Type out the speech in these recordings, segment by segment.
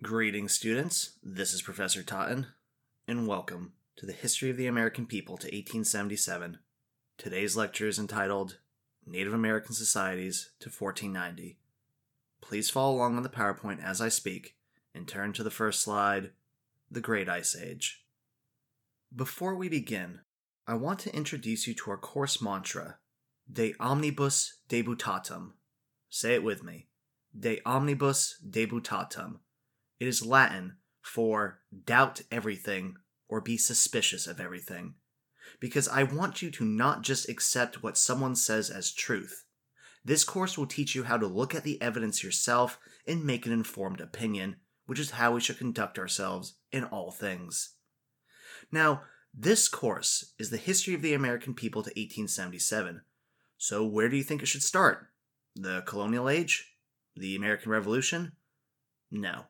Greetings, students. This is Professor Totten, and welcome to the History of the American People to 1877. Today's lecture is entitled Native American Societies to 1490. Please follow along on the PowerPoint as I speak and turn to the first slide The Great Ice Age. Before we begin, I want to introduce you to our course mantra De Omnibus Dubitandum. Say it with me De Omnibus Dubitandum. It is Latin for doubt everything or be suspicious of everything. Because I want you to not just accept what someone says as truth. This course will teach you how to look at the evidence yourself and make an informed opinion, which is how we should conduct ourselves in all things. Now, this course is the history of the American people to 1877. So, where do you think it should start? The colonial age? The American Revolution? No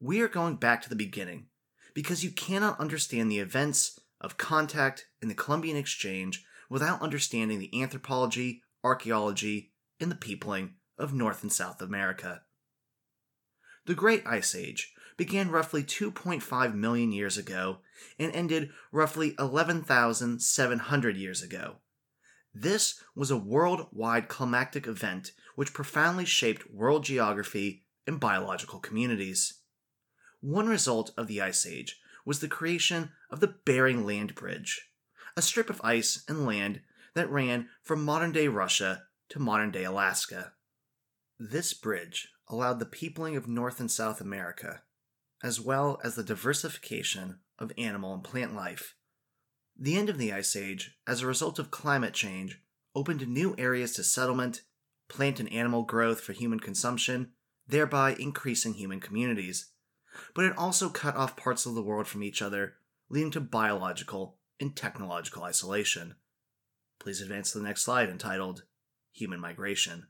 we are going back to the beginning because you cannot understand the events of contact in the Columbian Exchange without understanding the anthropology, archaeology, and the peopling of North and South America. The Great Ice Age began roughly 2.5 million years ago and ended roughly 11,700 years ago. This was a worldwide climactic event which profoundly shaped world geography and biological communities. One result of the Ice Age was the creation of the Bering Land Bridge, a strip of ice and land that ran from modern day Russia to modern day Alaska. This bridge allowed the peopling of North and South America, as well as the diversification of animal and plant life. The end of the Ice Age, as a result of climate change, opened new areas to settlement, plant and animal growth for human consumption, thereby increasing human communities but it also cut off parts of the world from each other, leading to biological and technological isolation. Please advance to the next slide entitled Human Migration.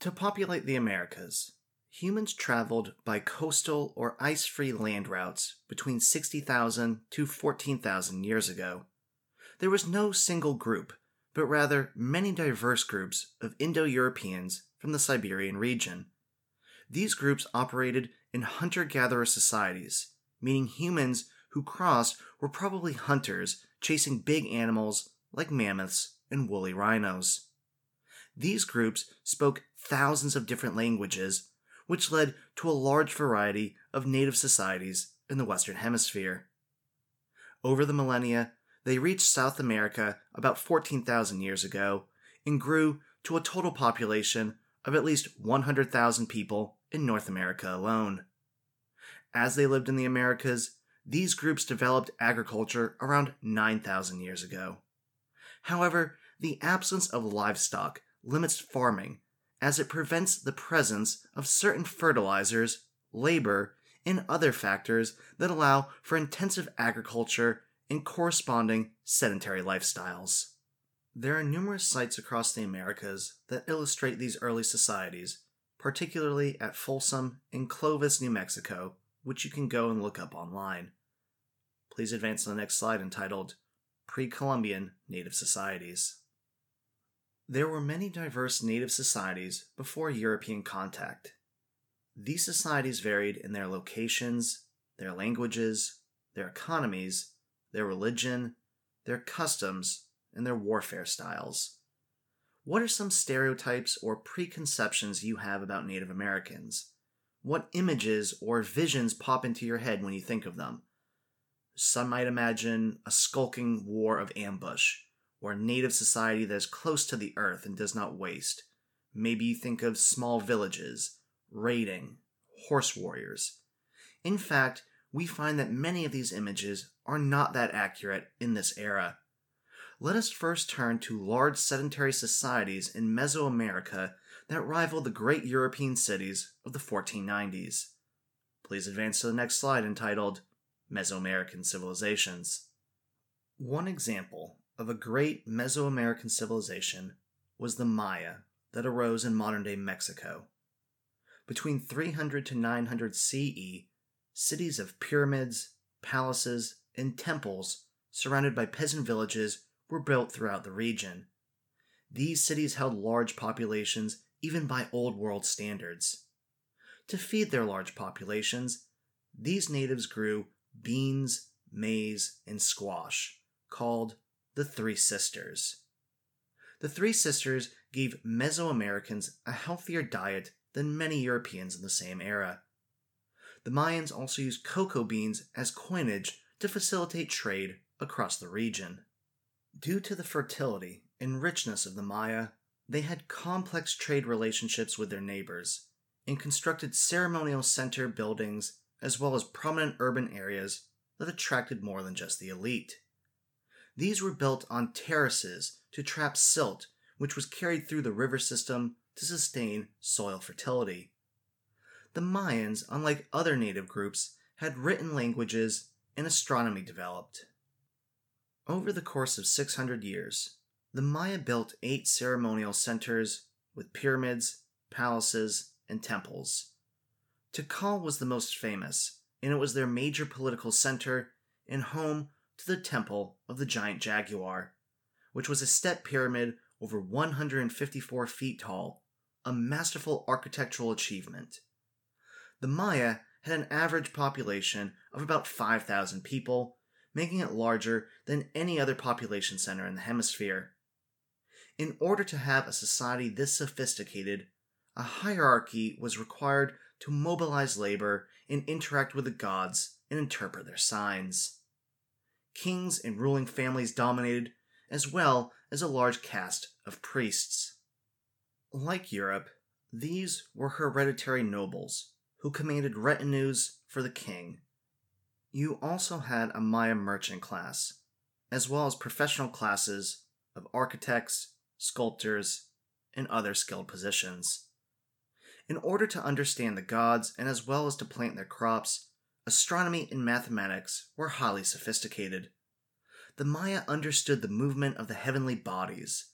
To populate the Americas, humans traveled by coastal or ice free land routes between 60,000 to 14,000 years ago. There was no single group, but rather many diverse groups of Indo Europeans from the Siberian region. These groups operated in hunter gatherer societies, meaning humans who crossed were probably hunters chasing big animals like mammoths and woolly rhinos. These groups spoke thousands of different languages, which led to a large variety of native societies in the Western Hemisphere. Over the millennia, they reached South America about 14,000 years ago and grew to a total population of at least 100,000 people in North America alone. As they lived in the Americas, these groups developed agriculture around 9,000 years ago. However, the absence of livestock limits farming as it prevents the presence of certain fertilizers, labor, and other factors that allow for intensive agriculture and corresponding sedentary lifestyles. There are numerous sites across the Americas that illustrate these early societies, particularly at Folsom and Clovis, New Mexico, which you can go and look up online. Please advance to the next slide entitled Pre Columbian Native Societies. There were many diverse native societies before European contact. These societies varied in their locations, their languages, their economies, their religion, their customs, and their warfare styles. What are some stereotypes or preconceptions you have about Native Americans? What images or visions pop into your head when you think of them? Some might imagine a skulking war of ambush, or a native society that is close to the earth and does not waste. Maybe you think of small villages, raiding, horse warriors. In fact, we find that many of these images are not that accurate in this era let us first turn to large sedentary societies in Mesoamerica that rival the great European cities of the 1490s. Please advance to the next slide entitled Mesoamerican Civilizations. One example of a great Mesoamerican civilization was the Maya that arose in modern day Mexico. Between 300 to 900 CE, cities of pyramids, palaces, and temples surrounded by peasant villages were built throughout the region. These cities held large populations even by Old World standards. to feed their large populations, these natives grew beans, maize, and squash, called the Three Sisters. The Three Sisters gave Mesoamericans a healthier diet than many Europeans in the same era. The Mayans also used cocoa beans as coinage to facilitate trade across the region. Due to the fertility and richness of the Maya, they had complex trade relationships with their neighbors and constructed ceremonial center buildings as well as prominent urban areas that attracted more than just the elite. These were built on terraces to trap silt, which was carried through the river system to sustain soil fertility. The Mayans, unlike other native groups, had written languages and astronomy developed. Over the course of 600 years, the Maya built eight ceremonial centers with pyramids, palaces, and temples. Tikal was the most famous, and it was their major political center and home to the Temple of the Giant Jaguar, which was a step pyramid over 154 feet tall, a masterful architectural achievement. The Maya had an average population of about 5,000 people, making it larger than any other population center in the hemisphere. In order to have a society this sophisticated, a hierarchy was required to mobilize labor and interact with the gods and interpret their signs. Kings and ruling families dominated, as well as a large caste of priests. Like Europe, these were hereditary nobles who commanded retinues for the king. You also had a Maya merchant class, as well as professional classes of architects, sculptors, and other skilled positions. In order to understand the gods and as well as to plant their crops, astronomy and mathematics were highly sophisticated. The Maya understood the movement of the heavenly bodies.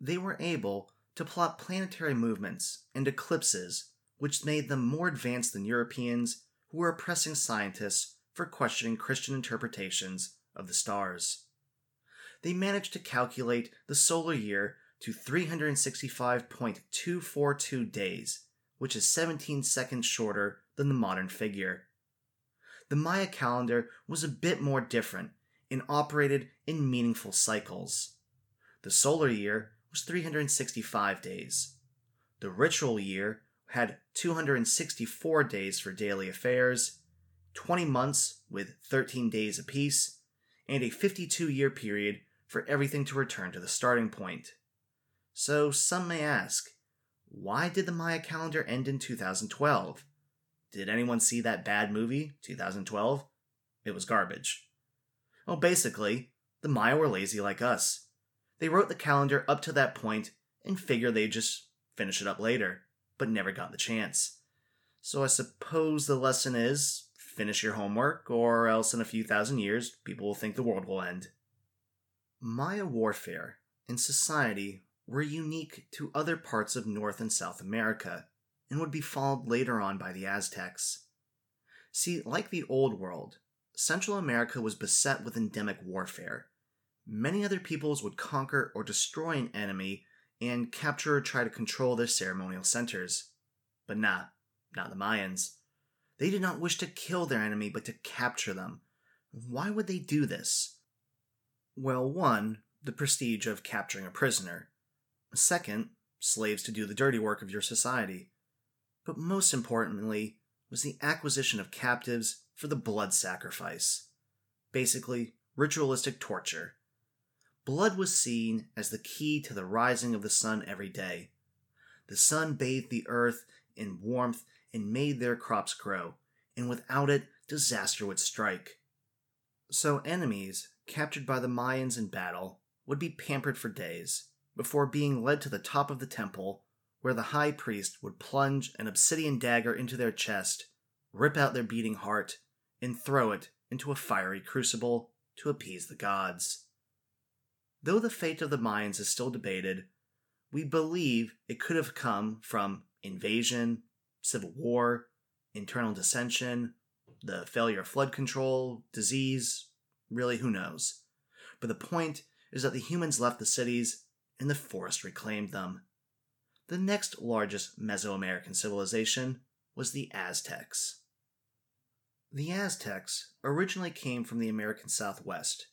They were able to plot planetary movements and eclipses, which made them more advanced than Europeans who were oppressing scientists for questioning Christian interpretations of the stars. They managed to calculate the solar year to 365.242 days, which is 17 seconds shorter than the modern figure. The Maya calendar was a bit more different and operated in meaningful cycles. The solar year was 365 days. The ritual year had 264 days for daily affairs, 20 months with 13 days apiece, and a 52 year period for everything to return to the starting point. So some may ask, why did the Maya calendar end in 2012? Did anyone see that bad movie, 2012? It was garbage. Well, basically, the Maya were lazy like us. They wrote the calendar up to that point and figured they'd just finish it up later, but never got the chance. So I suppose the lesson is finish your homework, or else in a few thousand years, people will think the world will end. Maya warfare and society were unique to other parts of North and South America and would be followed later on by the Aztecs. See, like the Old World, Central America was beset with endemic warfare. Many other peoples would conquer or destroy an enemy and capture or try to control their ceremonial centers. But nah, not the Mayans. They did not wish to kill their enemy, but to capture them. Why would they do this? Well, one, the prestige of capturing a prisoner. Second, slaves to do the dirty work of your society. But most importantly, was the acquisition of captives for the blood sacrifice. Basically, ritualistic torture. Blood was seen as the key to the rising of the sun every day. The sun bathed the earth in warmth and made their crops grow, and without it, disaster would strike. So, enemies, captured by the Mayans in battle, would be pampered for days, before being led to the top of the temple, where the high priest would plunge an obsidian dagger into their chest, rip out their beating heart, and throw it into a fiery crucible to appease the gods. Though the fate of the Mayans is still debated, we believe it could have come from invasion, civil war, internal dissension, the failure of flood control, disease, really, who knows? But the point is that the humans left the cities and the forest reclaimed them. The next largest Mesoamerican civilization was the Aztecs. The Aztecs originally came from the American Southwest,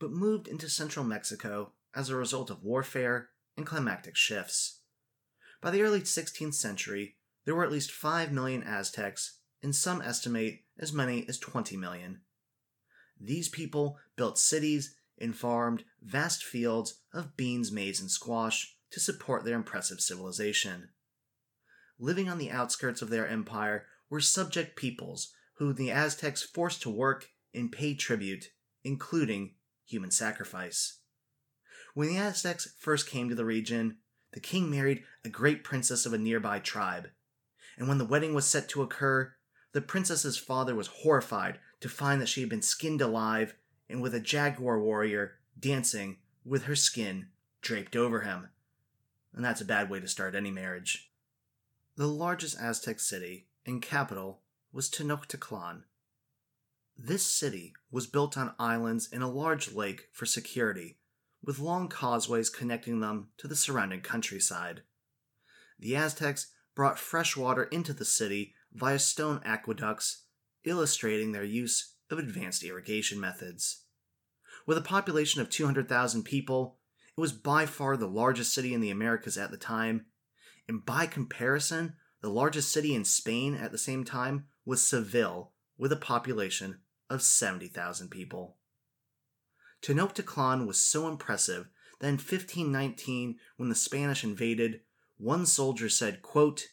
but moved into central Mexico as a result of warfare and climatic shifts. By the early 16th century, there were at least 5 million Aztecs, and some estimate as many as 20 million. These people built cities and farmed vast fields of beans, maize, and squash to support their impressive civilization. Living on the outskirts of their empire were subject peoples who the Aztecs forced to work and pay tribute, including human sacrifice. When the Aztecs first came to the region, the king married a great princess of a nearby tribe. And when the wedding was set to occur, the princess's father was horrified to find that she had been skinned alive and with a jaguar warrior dancing with her skin draped over him. And that's a bad way to start any marriage. The largest Aztec city and capital was Tenochtitlan. This city was built on islands in a large lake for security, with long causeways connecting them to the surrounding countryside. The Aztecs brought fresh water into the city via stone aqueducts, illustrating their use of advanced irrigation methods. With a population of 200,000 people, it was by far the largest city in the Americas at the time, and by comparison, the largest city in Spain at the same time was Seville, with a population of 70,000 people. Tenochtitlan was so impressive that in 1519, when the Spanish invaded, one soldier said, quote,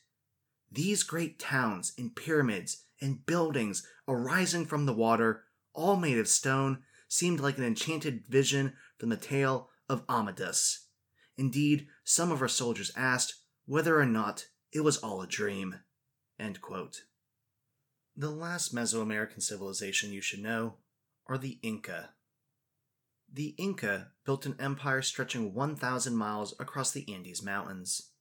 These great towns and pyramids and buildings arising from the water, all made of stone, seemed like an enchanted vision from the tale of Amadis. Indeed, some of our soldiers asked whether or not it was all a dream. The last Mesoamerican civilization you should know are the Inca. The Inca built an empire stretching 1,000 miles across the Andes Mountains.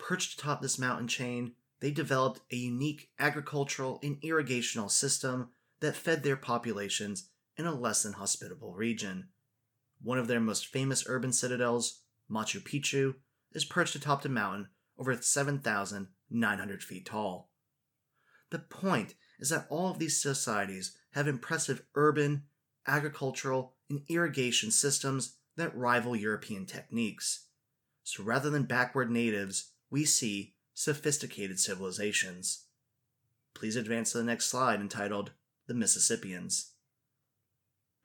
Perched atop this mountain chain, they developed a unique agricultural and irrigational system that fed their populations in a less than hospitable region. One of their most famous urban citadels, Machu Picchu, is perched atop a mountain over 7,900 feet tall. The point is that all of these societies have impressive urban, agricultural, and irrigation systems that rival European techniques. So rather than backward natives, we see sophisticated civilizations. Please advance to the next slide entitled The Mississippians.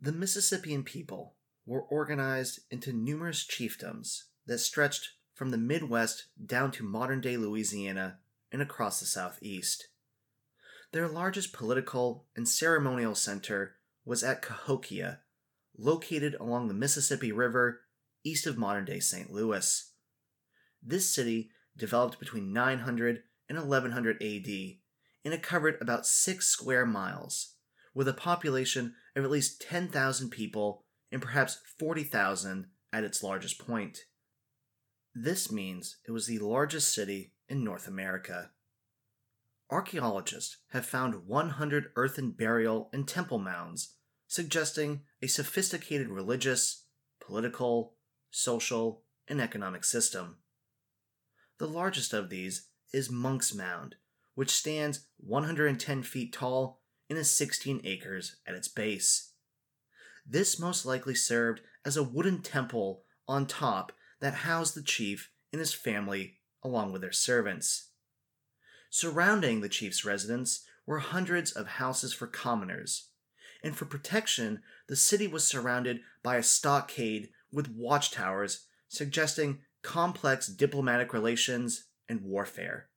The Mississippian people were organized into numerous chiefdoms that stretched from the Midwest down to modern day Louisiana and across the Southeast. Their largest political and ceremonial center was at Cahokia, located along the Mississippi River east of modern day St. Louis. This city developed between 900 and 1100 AD, and it covered about 6 square miles, with a population of at least 10,000 people and perhaps 40,000 at its largest point. This means it was the largest city in North America. Archaeologists have found 100 earthen burial and temple mounds, suggesting a sophisticated religious, political, social, and economic system. The largest of these is Monk's Mound, which stands 110 feet tall and is 16 acres at its base. This most likely served as a wooden temple on top that housed the chief and his family along with their servants. Surrounding the chief's residence were hundreds of houses for commoners, and for protection, the city was surrounded by a stockade with watchtowers, suggesting complex diplomatic relations and warfare.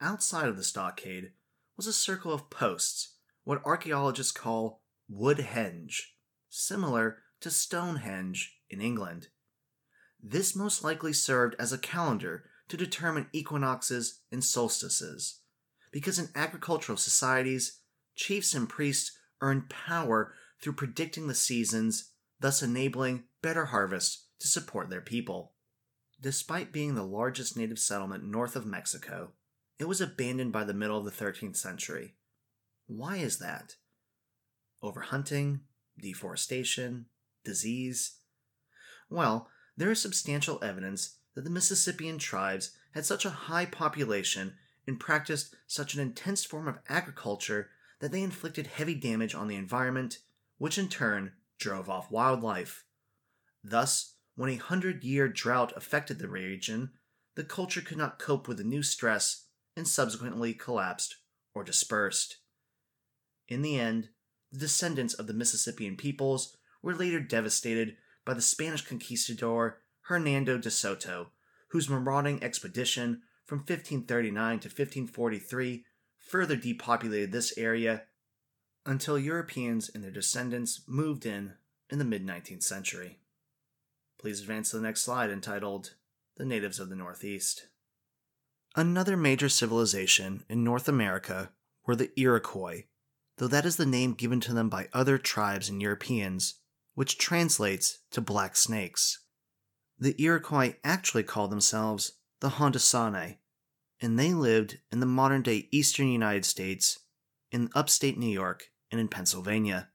Outside of the stockade was a circle of posts, what archaeologists call Woodhenge, similar to Stonehenge in England. This most likely served as a calendar to determine equinoxes and solstices, because in agricultural societies, chiefs and priests earned power through predicting the seasons, thus enabling better harvests to support their people. Despite being the largest native settlement north of Mexico, it was abandoned by the middle of the 13th century. Why is that? Overhunting, deforestation, disease? Well, there is substantial evidence that the Mississippian tribes had such a high population and practiced such an intense form of agriculture that they inflicted heavy damage on the environment, which in turn drove off wildlife. Thus, when a hundred year drought affected the region, the culture could not cope with the new stress and subsequently collapsed or dispersed. In the end, the descendants of the Mississippian peoples were later devastated by the Spanish conquistador Hernando de Soto, whose marauding expedition from 1539 to 1543 further depopulated this area until Europeans and their descendants moved in in the mid 19th century. Please advance to the next slide entitled The Natives of the Northeast. Another major civilization in North America were the Iroquois, though that is the name given to them by other tribes and Europeans, which translates to black snakes. The Iroquois actually called themselves the Haudenosaunee, and they lived in the modern day eastern United States, in upstate New York, and in Pennsylvania.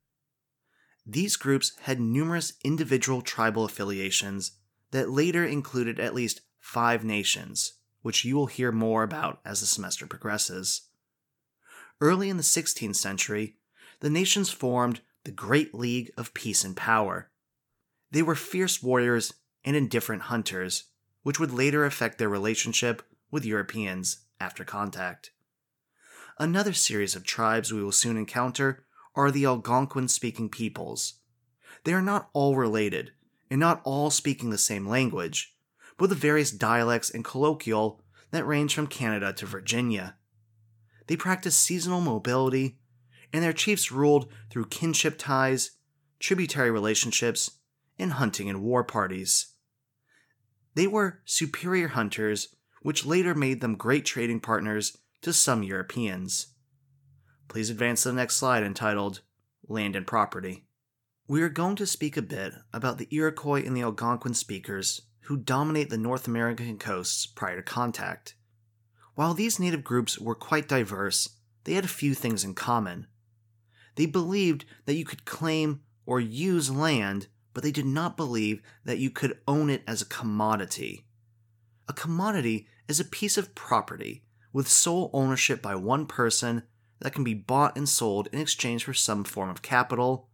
These groups had numerous individual tribal affiliations that later included at least five nations, which you will hear more about as the semester progresses. Early in the 16th century, the nations formed the Great League of Peace and Power. They were fierce warriors and indifferent hunters, which would later affect their relationship with Europeans after contact. Another series of tribes we will soon encounter are the Algonquin speaking peoples. They are not all related, and not all speaking the same language, but the various dialects and colloquial that range from Canada to Virginia. They practiced seasonal mobility, and their chiefs ruled through kinship ties, tributary relationships, and hunting and war parties. They were superior hunters, which later made them great trading partners to some Europeans. Please advance to the next slide entitled Land and Property. We are going to speak a bit about the Iroquois and the Algonquin speakers who dominate the North American coasts prior to contact. While these native groups were quite diverse, they had a few things in common. They believed that you could claim or use land but they did not believe that you could own it as a commodity. A commodity is a piece of property with sole ownership by one person that can be bought and sold in exchange for some form of capital.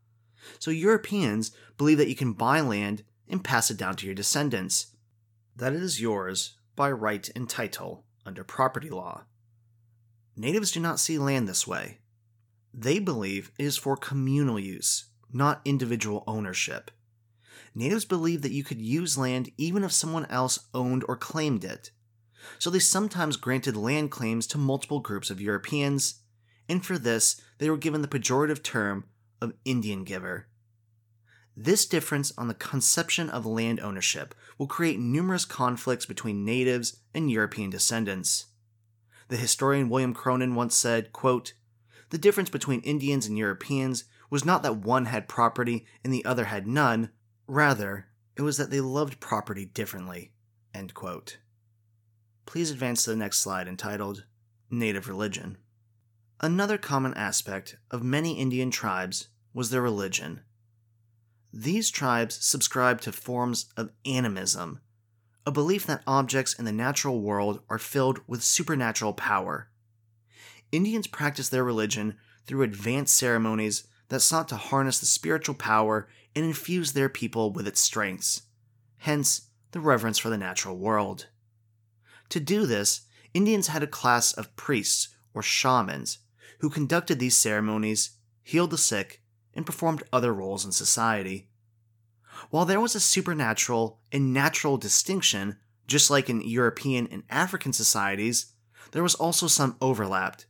So Europeans believe that you can buy land and pass it down to your descendants, that it is yours by right and title under property law. Natives do not see land this way. They believe it is for communal use, not individual ownership natives believe that you could use land even if someone else owned or claimed it. So they sometimes granted land claims to multiple groups of Europeans, and for this they were given the pejorative term of Indian giver. This difference on the conception of land ownership will create numerous conflicts between natives and European descendants. The historian William Cronon once said, quote, The difference between Indians and Europeans was not that one had property and the other had none, Rather, it was that they loved property differently. Please advance to the next slide entitled Native Religion. Another common aspect of many Indian tribes was their religion. These tribes subscribed to forms of animism, a belief that objects in the natural world are filled with supernatural power. Indians practiced their religion through advanced ceremonies that sought to harness the spiritual power and infuse their people with its strengths, hence, the reverence for the natural world. To do this, Indians had a class of priests, or shamans, who conducted these ceremonies, healed the sick, and performed other roles in society. While there was a supernatural and natural distinction, just like in European and African societies, there was also some overlap,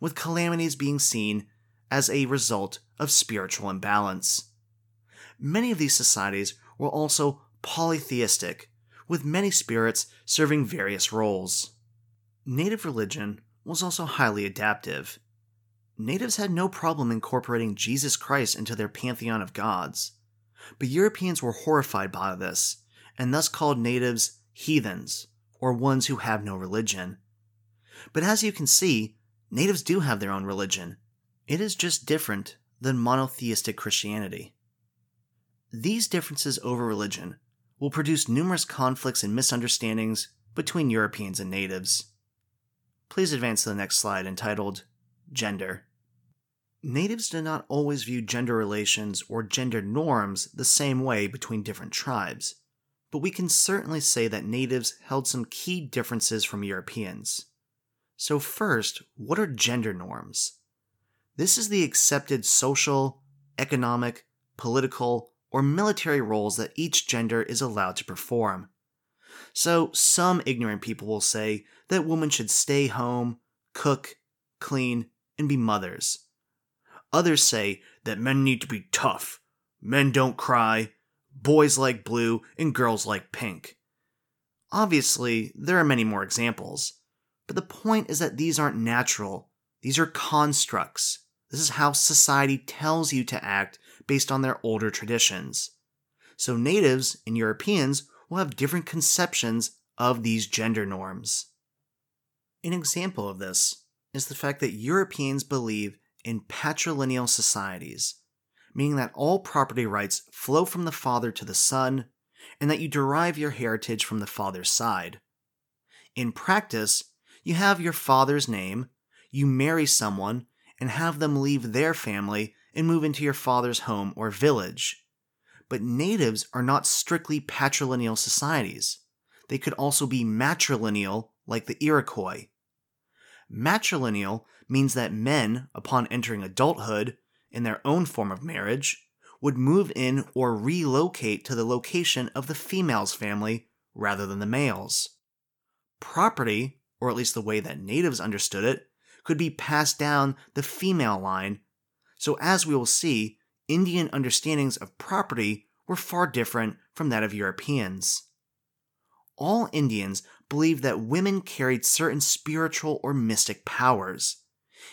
with calamities being seen as a result of spiritual imbalance. Many of these societies were also polytheistic, with many spirits serving various roles. Native religion was also highly adaptive. Natives had no problem incorporating Jesus Christ into their pantheon of gods, but Europeans were horrified by this, and thus called natives heathens, or ones who have no religion. But as you can see, natives do have their own religion. It is just different than monotheistic Christianity. These differences over religion will produce numerous conflicts and misunderstandings between Europeans and natives. Please advance to the next slide entitled Gender. Natives did not always view gender relations or gender norms the same way between different tribes, but we can certainly say that natives held some key differences from Europeans. So, first, what are gender norms? This is the accepted social, economic, political, or military roles that each gender is allowed to perform. So, some ignorant people will say that women should stay home, cook, clean, and be mothers. Others say that men need to be tough. Men don't cry. Boys like blue and girls like pink. Obviously, there are many more examples, but the point is that these aren't natural. These are constructs. This is how society tells you to act based on their older traditions. So, natives and Europeans will have different conceptions of these gender norms. An example of this is the fact that Europeans believe in patrilineal societies, meaning that all property rights flow from the father to the son, and that you derive your heritage from the father's side. In practice, you have your father's name, you marry someone, and have them leave their family and move into your father's home or village. But natives are not strictly patrilineal societies. They could also be matrilineal, like the Iroquois. Matrilineal means that men, upon entering adulthood, in their own form of marriage, would move in or relocate to the location of the female's family rather than the male's. Property, or at least the way that natives understood it, could be passed down the female line. So, as we will see, Indian understandings of property were far different from that of Europeans. All Indians believed that women carried certain spiritual or mystic powers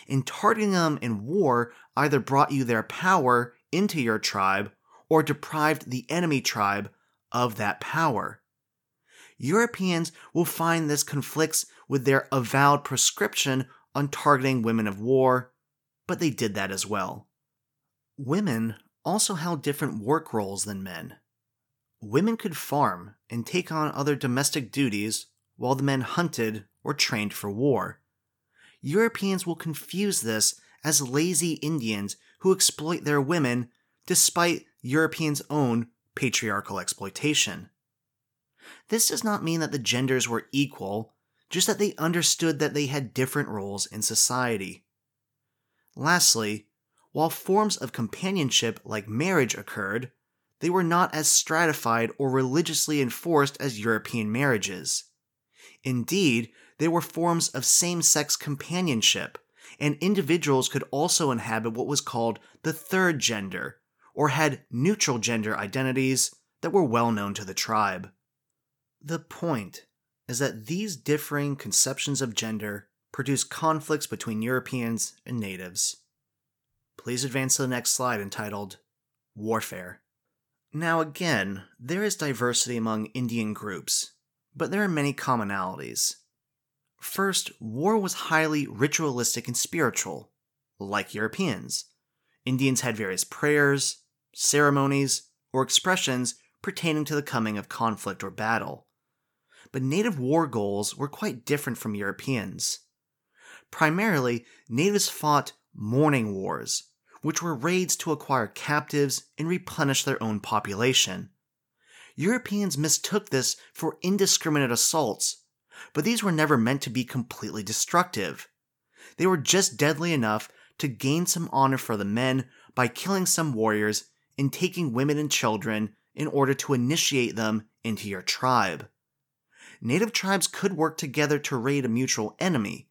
and targeting them in war either brought you their power into your tribe or deprived the enemy tribe of that power. Europeans will find this conflicts with their avowed prescription on targeting women of war, but they did that as well. Women also held different work roles than men. Women could farm and take on other domestic duties while the men hunted or trained for war. Europeans will confuse this as lazy Indians who exploit their women despite Europeans' own patriarchal exploitation. This does not mean that the genders were equal, just that they understood that they had different roles in society. Lastly, while forms of companionship like marriage occurred, they were not as stratified or religiously enforced as European marriages. Indeed, they were forms of same sex companionship, and individuals could also inhabit what was called the third gender, or had neutral gender identities that were well known to the tribe. The point is that these differing conceptions of gender produce conflicts between Europeans and natives. Please advance to the next slide entitled Warfare. Now, again, there is diversity among Indian groups, but there are many commonalities. First, war was highly ritualistic and spiritual, like Europeans. Indians had various prayers, ceremonies, or expressions pertaining to the coming of conflict or battle. But native war goals were quite different from Europeans. Primarily, natives fought mourning wars, which were raids to acquire captives and replenish their own population. Europeans mistook this for indiscriminate assaults but these were never meant to be completely destructive. They were just deadly enough to gain some honor for the men by killing some warriors and taking women and children in order to initiate them into your tribe. Native tribes could work together to raid a mutual enemy,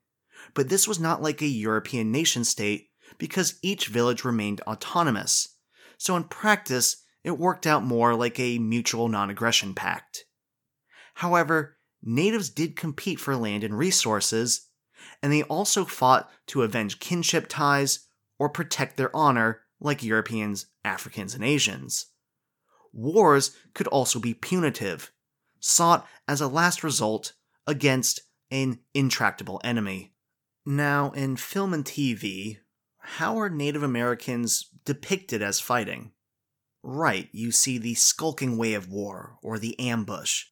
but this was not like a European nation state because each village remained autonomous. So in practice, it worked out more like a mutual non aggression pact. However, natives did compete for land and resources, and they also fought to avenge kinship ties or protect their honor like Europeans, Africans, and Asians. Wars could also be punitive, sought as a last result against an intractable enemy. Now, in film and TV, how are Native Americans depicted as fighting? Right, you see the skulking way of war, or the ambush,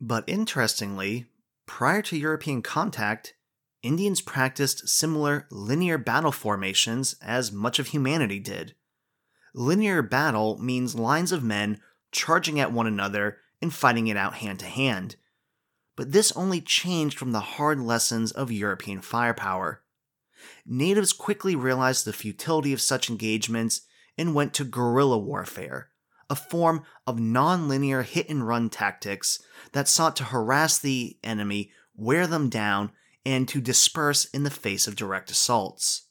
but interestingly, prior to European contact, Indians practiced similar linear battle formations as much of humanity did. Linear battle means lines of men charging at one another and fighting it out hand to hand. But this only changed from the hard lessons of European firepower. Natives quickly realized the futility of such engagements and went to guerrilla warfare, a form of non-linear hit and run tactics that sought to harass the enemy, wear them down, and to disperse in the face of direct assaults.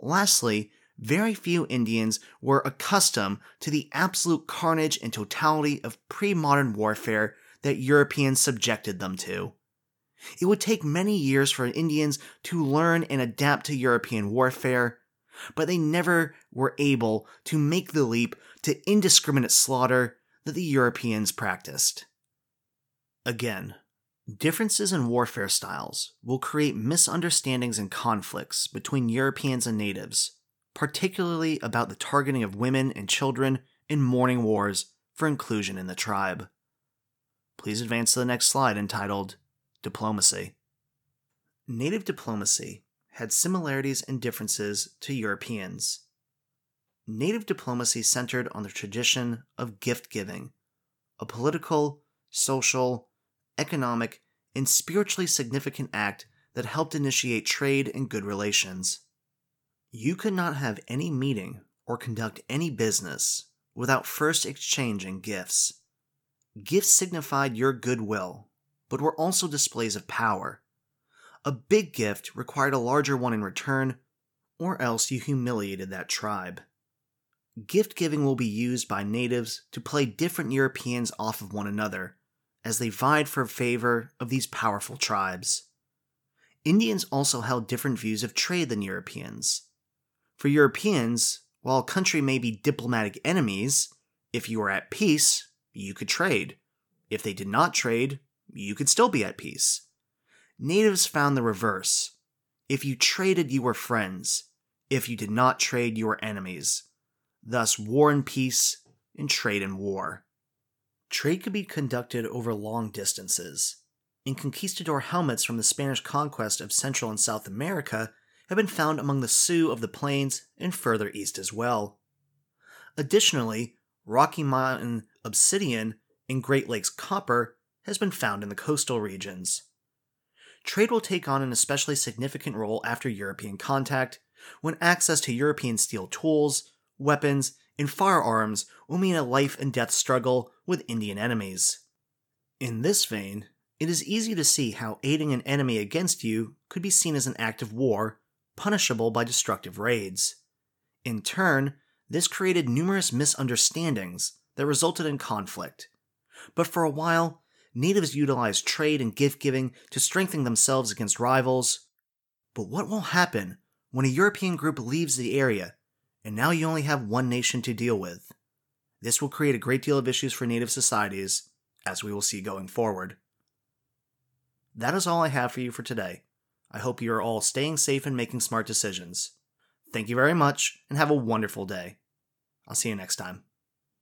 Lastly, very few Indians were accustomed to the absolute carnage and totality of pre modern warfare that Europeans subjected them to. It would take many years for Indians to learn and adapt to European warfare, but they never were able to make the leap to indiscriminate slaughter that the Europeans practiced. Again, differences in warfare styles will create misunderstandings and conflicts between Europeans and natives, particularly about the targeting of women and children in mourning wars for inclusion in the tribe. Please advance to the next slide entitled Diplomacy. Native diplomacy had similarities and differences to Europeans. Native diplomacy centered on the tradition of gift giving, a political, social, economic, and spiritually significant act that helped initiate trade and good relations. You could not have any meeting or conduct any business without first exchanging gifts. Gifts signified your goodwill, but were also displays of power. A big gift required a larger one in return, or else you humiliated that tribe. Gift giving will be used by natives to play different Europeans off of one another as they vied for favor of these powerful tribes. Indians also held different views of trade than Europeans. For Europeans, while a country may be diplomatic enemies, if you were at peace, you could trade. If they did not trade, you could still be at peace. Natives found the reverse. If you traded, you were friends. If you did not trade, you were enemies. Thus, war and peace, and trade and war. Trade could be conducted over long distances. In conquistador helmets from the Spanish conquest of Central and South America have been found among the Sioux of the plains and further east as well. Additionally, Rocky Mountain obsidian and Great Lakes copper has been found in the coastal regions. Trade will take on an especially significant role after European contact, when access to European steel tools, weapons, and firearms will mean a life and death struggle with Indian enemies. In this vein, it is easy to see how aiding an enemy against you could be seen as an act of war, punishable by destructive raids. In turn, this created numerous misunderstandings that resulted in conflict. But for a while, natives utilized trade and gift giving to strengthen themselves against rivals. But what will happen when a European group leaves the area and now you only have one nation to deal with? This will create a great deal of issues for native societies, as we will see going forward. That is all I have for you for today. I hope you are all staying safe and making smart decisions. Thank you very much, and have a wonderful day. I'll see you next time.